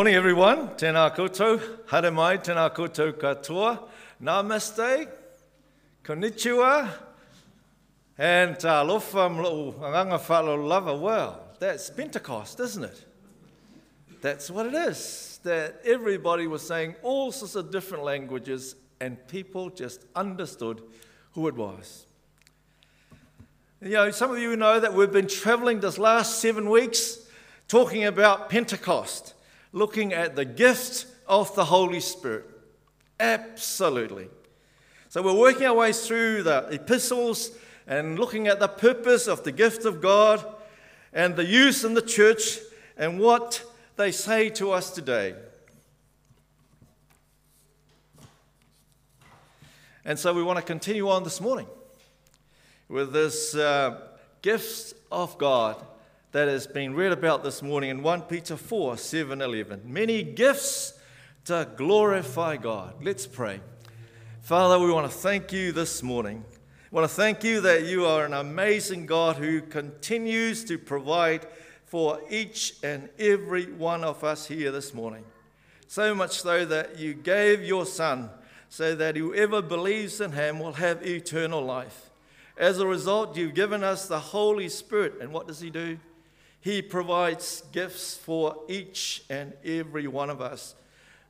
Morning, everyone. Tēnā koutou. Hare mai, tēnā koutou katoa. Namaste. Konnichiwa. And uh, alofa mlo oh, anganga whalo lava. Well, that's Pentecost, isn't it? That's what it is. That everybody was saying all sorts of different languages and people just understood who it was. You know, some of you know that we've been traveling this last seven weeks talking about Pentecost looking at the gift of the Holy Spirit. Absolutely. So we're working our way through the epistles and looking at the purpose of the gift of God and the use in the church and what they say to us today. And so we want to continue on this morning with this uh, gifts of God that has been read about this morning in 1 Peter 4 7 11. Many gifts to glorify God. Let's pray. Father, we want to thank you this morning. We want to thank you that you are an amazing God who continues to provide for each and every one of us here this morning. So much so that you gave your Son so that whoever believes in him will have eternal life. As a result, you've given us the Holy Spirit. And what does he do? He provides gifts for each and every one of us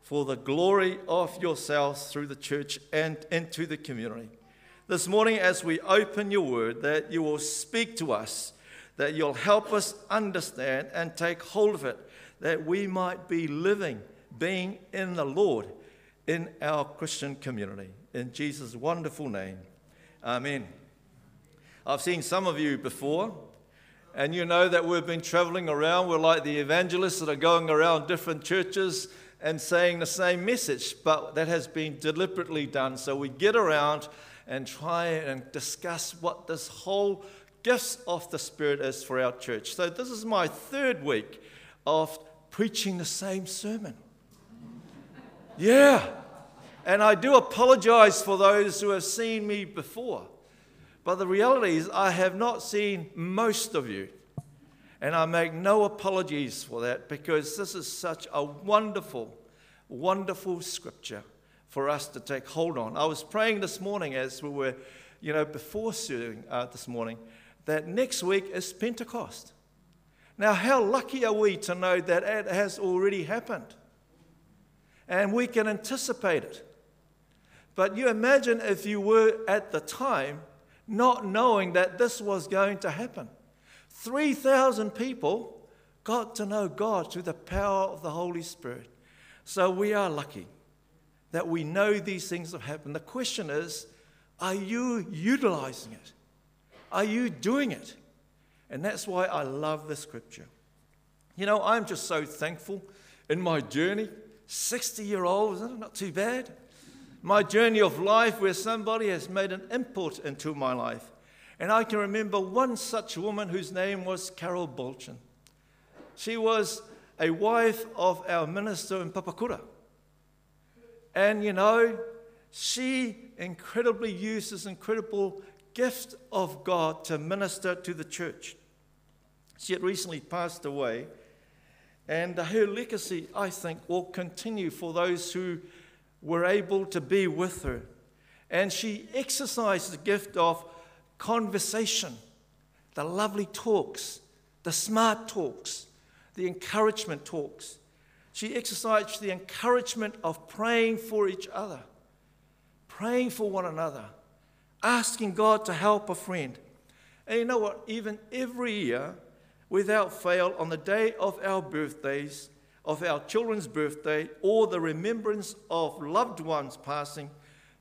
for the glory of yourselves through the church and into the community. This morning, as we open your word, that you will speak to us, that you'll help us understand and take hold of it, that we might be living, being in the Lord in our Christian community. In Jesus' wonderful name. Amen. I've seen some of you before. And you know that we've been traveling around. We're like the evangelists that are going around different churches and saying the same message, but that has been deliberately done. So we get around and try and discuss what this whole gifts of the Spirit is for our church. So this is my third week of preaching the same sermon. Yeah. And I do apologize for those who have seen me before. But the reality is, I have not seen most of you. And I make no apologies for that because this is such a wonderful, wonderful scripture for us to take hold on. I was praying this morning as we were, you know, before serving uh, this morning, that next week is Pentecost. Now, how lucky are we to know that it has already happened? And we can anticipate it. But you imagine if you were at the time not knowing that this was going to happen. 3,000 people got to know God through the power of the Holy Spirit. So we are lucky that we know these things have happened. The question is are you utilizing it? Are you doing it? And that's why I love the scripture. You know, I'm just so thankful in my journey. 60 year old, isn't it? Not too bad my journey of life where somebody has made an input into my life. And I can remember one such woman whose name was Carol Bolchin. She was a wife of our minister in Papakura. And you know, she incredibly used this incredible gift of God to minister to the church. She had recently passed away, and her legacy, I think, will continue for those who were able to be with her. And she exercised the gift of conversation, the lovely talks, the smart talks, the encouragement talks. She exercised the encouragement of praying for each other, praying for one another, asking God to help a friend. And you know what? Even every year, without fail, on the day of our birthdays, of our children's birthday or the remembrance of loved ones passing,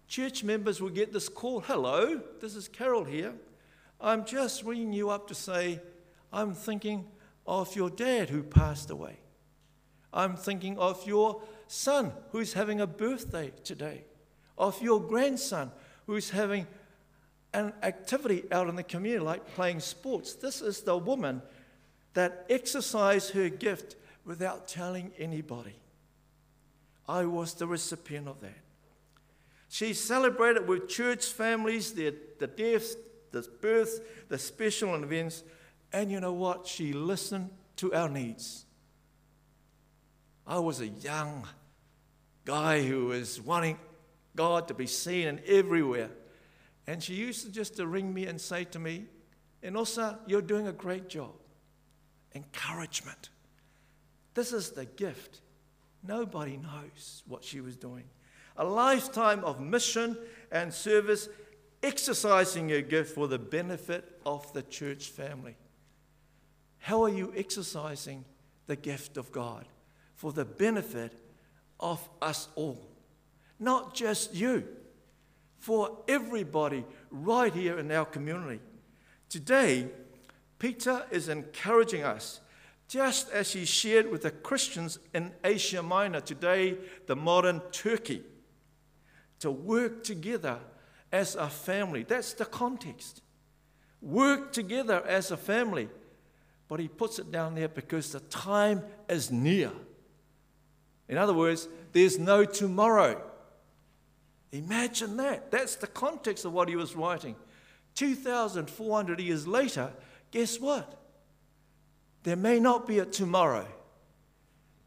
church members will get this call Hello, this is Carol here. I'm just ringing you up to say, I'm thinking of your dad who passed away. I'm thinking of your son who's having a birthday today, of your grandson who's having an activity out in the community like playing sports. This is the woman that exercised her gift without telling anybody. I was the recipient of that. She celebrated with church families the, the deaths, the births, the special events, and you know what? She listened to our needs. I was a young guy who was wanting God to be seen and everywhere. And she used to just to ring me and say to me, Enosa, you're doing a great job. Encouragement. This is the gift. Nobody knows what she was doing. A lifetime of mission and service, exercising your gift for the benefit of the church family. How are you exercising the gift of God for the benefit of us all? Not just you for everybody right here in our community. Today, Peter is encouraging us, just as he shared with the Christians in Asia Minor, today, the modern Turkey, to work together as a family. That's the context. Work together as a family. But he puts it down there because the time is near. In other words, there's no tomorrow. Imagine that. That's the context of what he was writing. 2,400 years later, guess what? There may not be a tomorrow.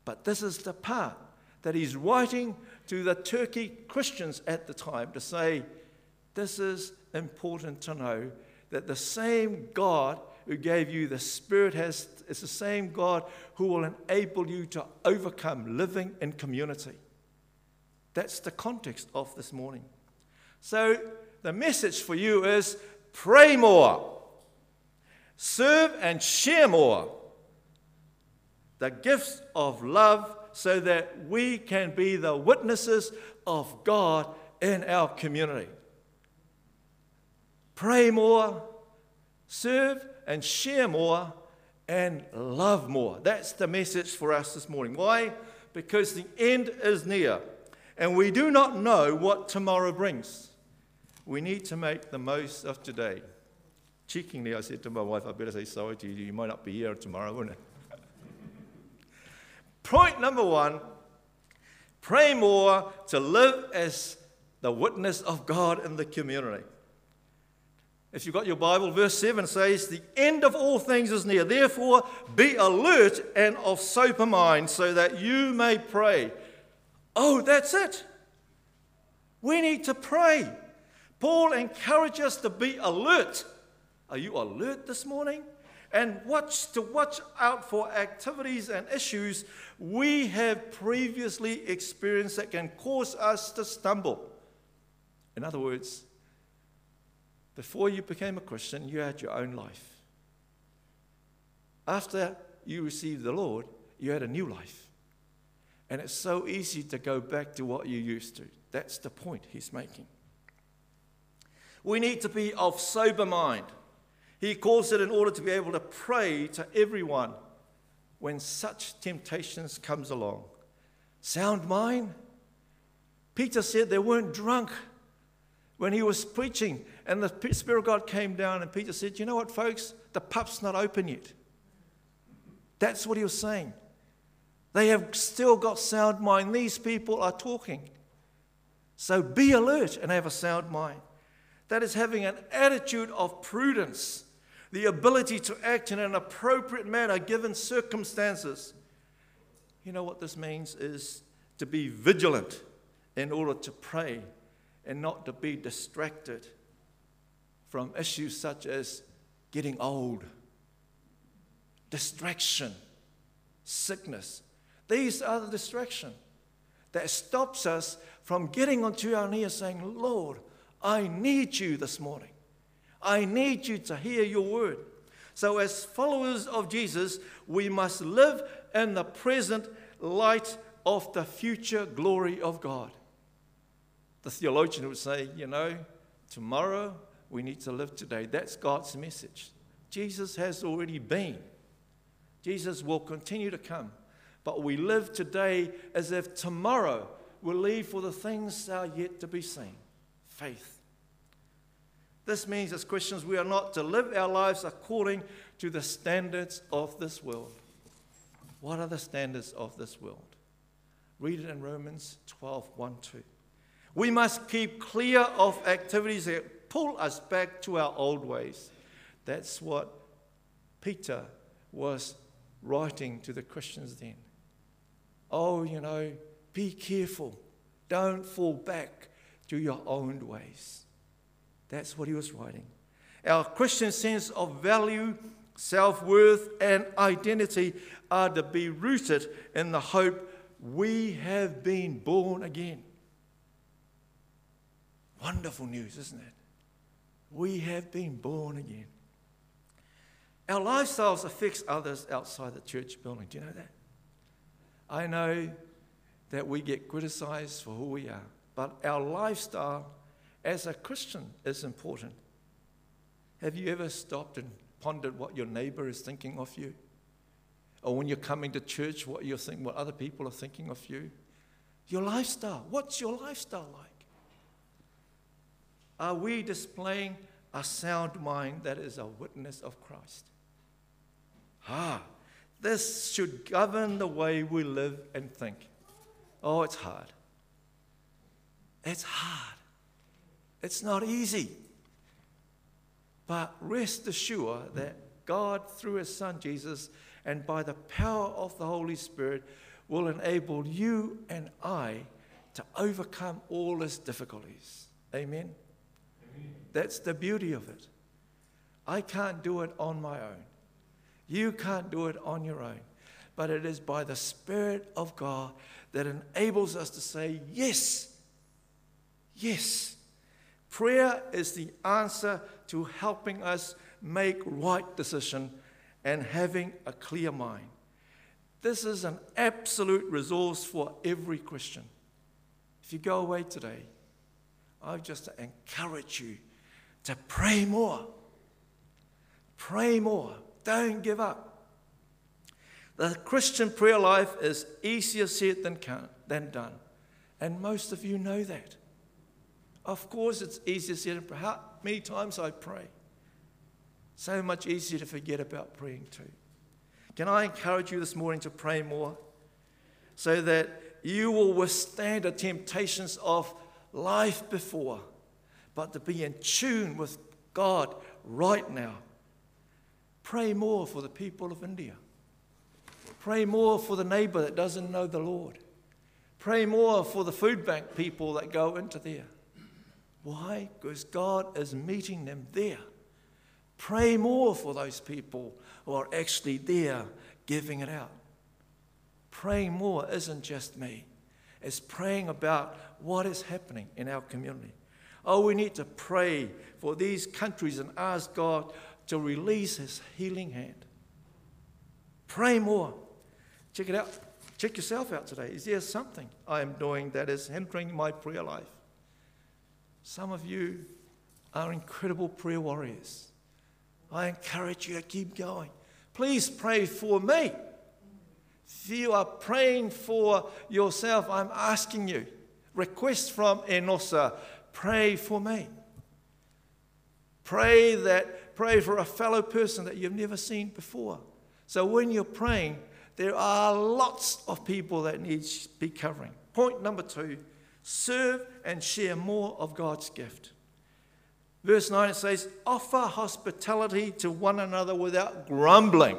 But this is the part that he's writing to the Turkey Christians at the time to say, this is important to know that the same God who gave you the Spirit has, is the same God who will enable you to overcome living in community. That's the context of this morning. So, the message for you is pray more, serve and share more. The gifts of love so that we can be the witnesses of God in our community. Pray more, serve and share more, and love more. That's the message for us this morning. Why? Because the end is near and we do not know what tomorrow brings. We need to make the most of today. Cheekingly, I said to my wife, I better say sorry to you. You might not be here tomorrow, won't it? Point number one pray more to live as the witness of God in the community. If you've got your Bible, verse 7 says, The end of all things is near. Therefore, be alert and of sober mind, so that you may pray. Oh, that's it. We need to pray. Paul encourages us to be alert. Are you alert this morning? And watch to watch out for activities and issues we have previously experienced that can cause us to stumble. In other words, before you became a Christian, you had your own life. After you received the Lord, you had a new life. And it's so easy to go back to what you used to. That's the point he's making. We need to be of sober mind. He calls it in order to be able to pray to everyone when such temptations comes along. Sound mind? Peter said they weren't drunk when he was preaching, and the Spirit of God came down, and Peter said, You know what, folks? The pub's not open yet. That's what he was saying. They have still got sound mind. These people are talking. So be alert and have a sound mind. That is having an attitude of prudence, the ability to act in an appropriate manner given circumstances. You know what this means is to be vigilant in order to pray and not to be distracted from issues such as getting old, distraction, sickness, these are the distraction that stops us from getting onto our knees saying, Lord, I need you this morning. I need you to hear your word. So, as followers of Jesus, we must live in the present light of the future glory of God. The theologian would say, you know, tomorrow we need to live today. That's God's message. Jesus has already been, Jesus will continue to come. But we live today as if tomorrow will leave for the things that are yet to be seen faith. This means, as Christians, we are not to live our lives according to the standards of this world. What are the standards of this world? Read it in Romans 12 1 2. We must keep clear of activities that pull us back to our old ways. That's what Peter was writing to the Christians then. oh, you know, be careful. Don't fall back to your own ways. That's what he was writing. Our Christian sense of value, self worth, and identity are to be rooted in the hope we have been born again. Wonderful news, isn't it? We have been born again. Our lifestyles affect others outside the church building. Do you know that? I know that we get criticized for who we are, but our lifestyle as a Christian is important. Have you ever stopped and pondered what your neighbor is thinking of you? Or when you're coming to church, what you're thinking, what other people are thinking of you? Your lifestyle. What's your lifestyle like? Are we displaying a sound mind that is a witness of Christ? Ah, this should govern the way we live and think. Oh, it's hard. It's hard. It's not easy. But rest assured that God, through His Son Jesus, and by the power of the Holy Spirit, will enable you and I to overcome all His difficulties. Amen? Amen? That's the beauty of it. I can't do it on my own. You can't do it on your own. But it is by the Spirit of God that enables us to say, Yes, yes. Prayer is the answer to helping us make right decision and having a clear mind. This is an absolute resource for every Christian. If you go away today, I just encourage you to pray more. Pray more. Don't give up. The Christian prayer life is easier said than, than done. And most of you know that. Of course, it's easier said than How many times I pray? So much easier to forget about praying too. Can I encourage you this morning to pray more so that you will withstand the temptations of life before, but to be in tune with God right now? Pray more for the people of India. Pray more for the neighbor that doesn't know the Lord. Pray more for the food bank people that go into there. Why? Because God is meeting them there. Pray more for those people who are actually there giving it out. Praying more isn't just me, it's praying about what is happening in our community. Oh, we need to pray for these countries and ask God to release His healing hand. Pray more. Check it out. Check yourself out today. Is there something I am doing that is hindering my prayer life? Some of you are incredible prayer warriors. I encourage you to keep going. Please pray for me. If you are praying for yourself, I'm asking you. Request from Enosa, pray for me. Pray that pray for a fellow person that you've never seen before. So when you're praying, there are lots of people that need to be covering. Point number two serve and share more of God's gift. Verse 9 it says, Offer hospitality to one another without grumbling.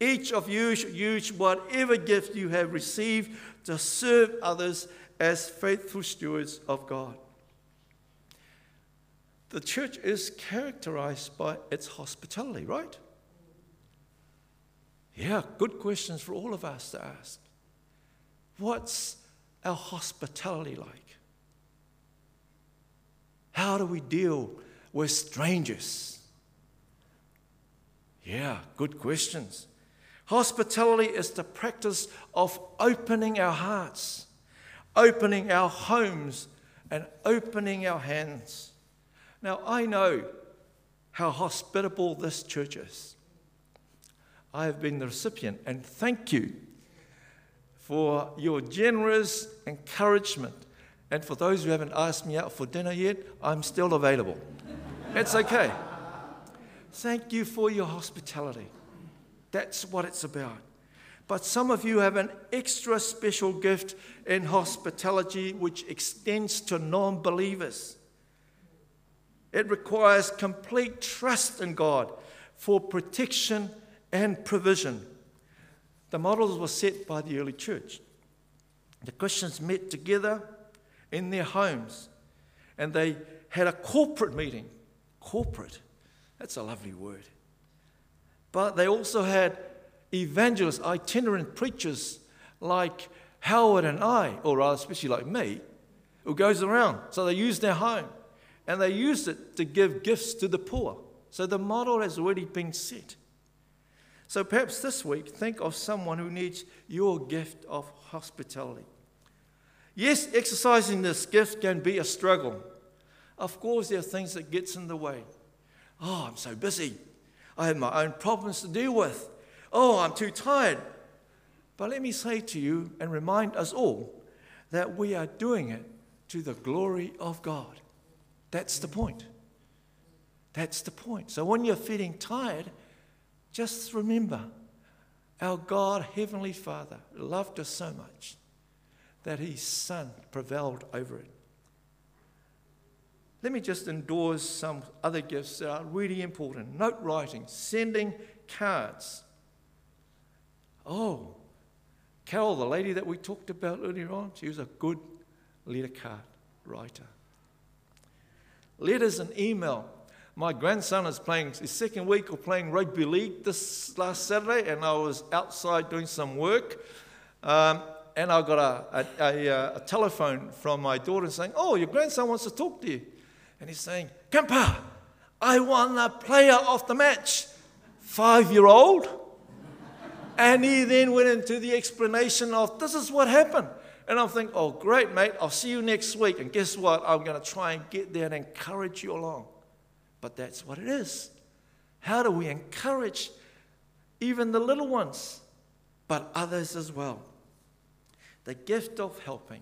Each of you should use whatever gift you have received to serve others as faithful stewards of God. The church is characterized by its hospitality, right? Yeah, good questions for all of us to ask. What's our hospitality like? How do we deal with strangers? Yeah, good questions. Hospitality is the practice of opening our hearts, opening our homes, and opening our hands. Now, I know how hospitable this church is. I have been the recipient, and thank you for your generous encouragement. And for those who haven't asked me out for dinner yet, I'm still available. it's okay. Thank you for your hospitality. That's what it's about. But some of you have an extra special gift in hospitality which extends to non believers. It requires complete trust in God for protection and provision. The models were set by the early church. The Christians met together in their homes and they had a corporate meeting. Corporate. That's a lovely word. But they also had evangelists, itinerant preachers like Howard and I, or rather, especially like me, who goes around. So they used their home and they used it to give gifts to the poor. So the model has already been set. So perhaps this week, think of someone who needs your gift of hospitality. Yes, exercising this gift can be a struggle. Of course, there are things that gets in the way. Oh, I'm so busy. I have my own problems to deal with. Oh, I'm too tired. But let me say to you and remind us all that we are doing it to the glory of God. That's the point. That's the point. So when you're feeling tired, just remember our God, Heavenly Father, loved us so much that His Son prevailed over it. Let me just endorse some other gifts that are really important note writing, sending cards. Oh, Carol, the lady that we talked about earlier on, she was a good letter card writer. Letters and email. My grandson is playing his second week of playing rugby league this last Saturday, and I was outside doing some work. Um, and I got a, a, a, a, telephone from my daughter saying, Oh, your grandson wants to talk to you. And he's saying, Grandpa, I won the player of the match. Five year old. and he then went into the explanation of this is what happened. And I'm thinking, oh, great, mate, I'll see you next week. And guess what? I'm going to try and get there and encourage you along. But that's what it is. How do we encourage even the little ones, but others as well? The gift of helping.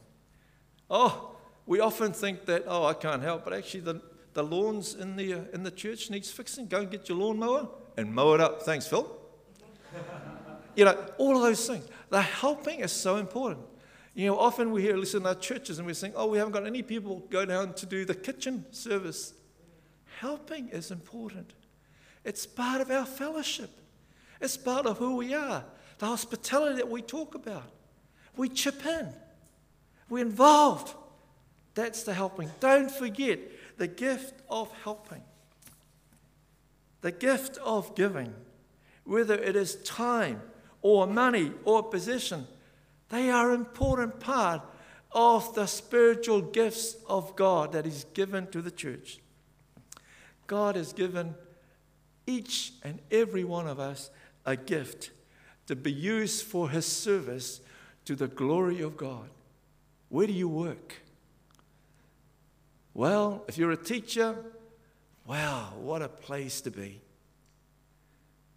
Oh, we often think that, oh, I can't help, but actually the, the lawns in the, uh, in the church needs fixing. Go and get your lawnmower and mow it up. Thanks, Phil. you know, all of those things. The helping is so important. You know, often we hear, listen our churches and we're saying, oh, we haven't got any people go down to do the kitchen service. Helping is important. It's part of our fellowship. It's part of who we are. The hospitality that we talk about. We chip in. We're involved. That's the helping. Don't forget the gift of helping, the gift of giving, whether it is time or money or possession, they are an important part of the spiritual gifts of God that is given to the church. God has given each and every one of us a gift to be used for his service to the glory of God. Where do you work? Well, if you're a teacher, wow, what a place to be.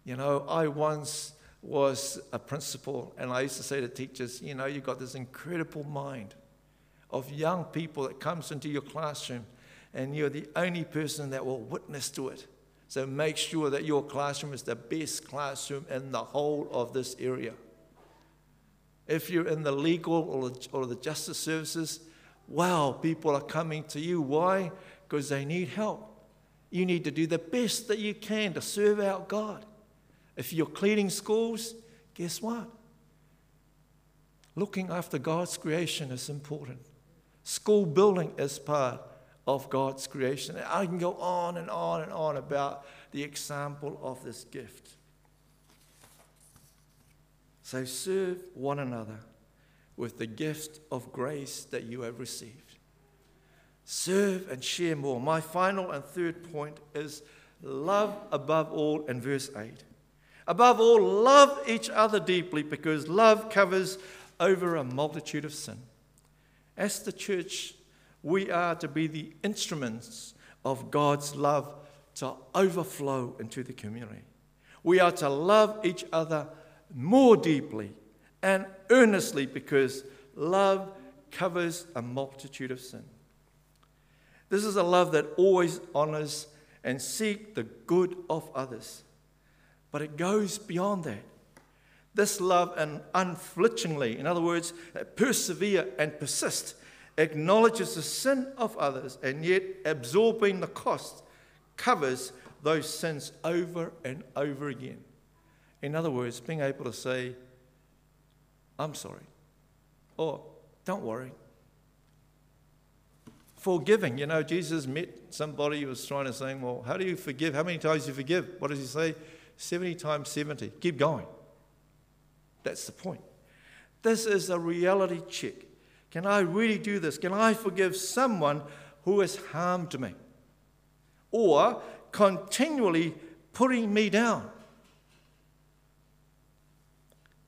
You know, I once was a principal, and I used to say to teachers, you know, you've got this incredible mind of young people that comes into your classroom, and you're the only person that will witness to it. So make sure that your classroom is the best classroom in the whole of this area. If you're in the legal or the, or the justice services, wow, people are coming to you. Why? Because they need help. You need to do the best that you can to serve out God. If you're cleaning schools, guess what? Looking after God's creation is important. School building is part of God's creation. I can go on and on and on about the example of this gift. So serve one another with the gift of grace that you have received. Serve and share more. My final and third point is love above all in verse 8. Above all, love each other deeply because love covers over a multitude of sin. As the church, we are to be the instruments of God's love to overflow into the community. We are to love each other more deeply and earnestly because love covers a multitude of sin. This is a love that always honors and seeks the good of others. But it goes beyond that. This love and unflinchingly, in other words, persevere and persist, acknowledges the sin of others and yet absorbing the cost covers those sins over and over again. In other words, being able to say, I'm sorry. Or, don't worry. Forgiving. You know, Jesus met somebody who was trying to say, Well, how do you forgive? How many times do you forgive? What does he say? 70 times 70. Keep going. That's the point. This is a reality check. Can I really do this? Can I forgive someone who has harmed me? Or continually putting me down?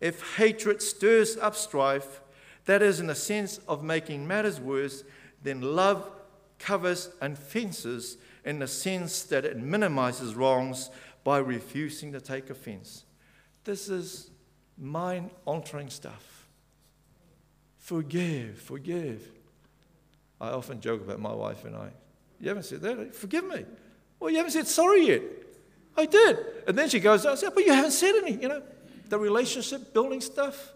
If hatred stirs up strife, that is in the sense of making matters worse, then love covers and offences in the sense that it minimizes wrongs by refusing to take offense. This is mind altering stuff. Forgive, forgive. I often joke about my wife and I. You haven't said that? Eh? Forgive me. Well, you haven't said sorry yet. I did. And then she goes, I said, but you haven't said any, you know the relationship building stuff,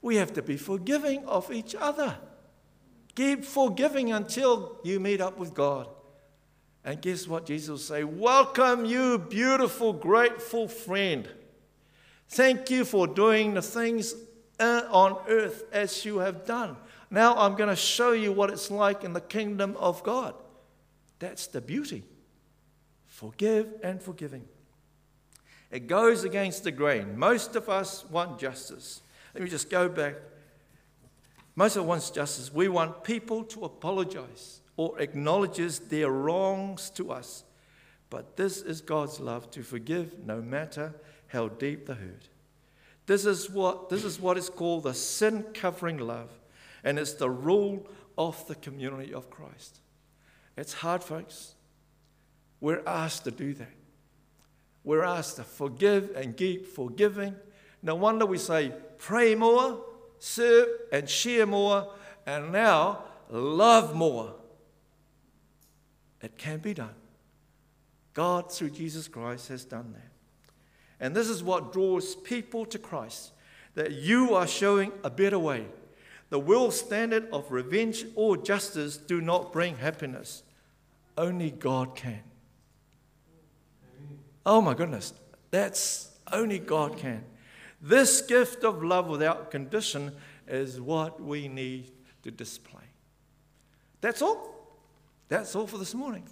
we have to be forgiving of each other. Keep forgiving until you meet up with God. And guess what Jesus will say? Welcome, you beautiful, grateful friend. Thank you for doing the things Uh, on earth as you have done. Now I'm going to show you what it's like in the kingdom of God. That's the beauty. Forgive and forgiving. It goes against the grain. Most of us want justice. Let me just go back. Most of us want justice. We want people to apologize or acknowledges their wrongs to us. But this is God's love to forgive no matter how deep the hurt. This is what, this is what is called the sin covering love, and it's the rule of the community of Christ. It's hard, folks. We're asked to do that. We're asked to forgive and keep forgiving. No wonder we say, pray more, serve and share more, and now love more. It can be done. God, through Jesus Christ, has done that. And this is what draws people to Christ that you are showing a better way. The world standard of revenge or justice do not bring happiness. Only God can. Oh my goodness, that's only God can. This gift of love without condition is what we need to display. That's all. That's all for this morning.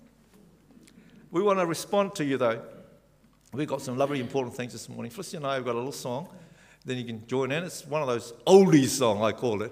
We want to respond to you though. We've got some lovely important things this morning. Felicity and I have got a little song. Then you can join in. It's one of those oldies song I call it.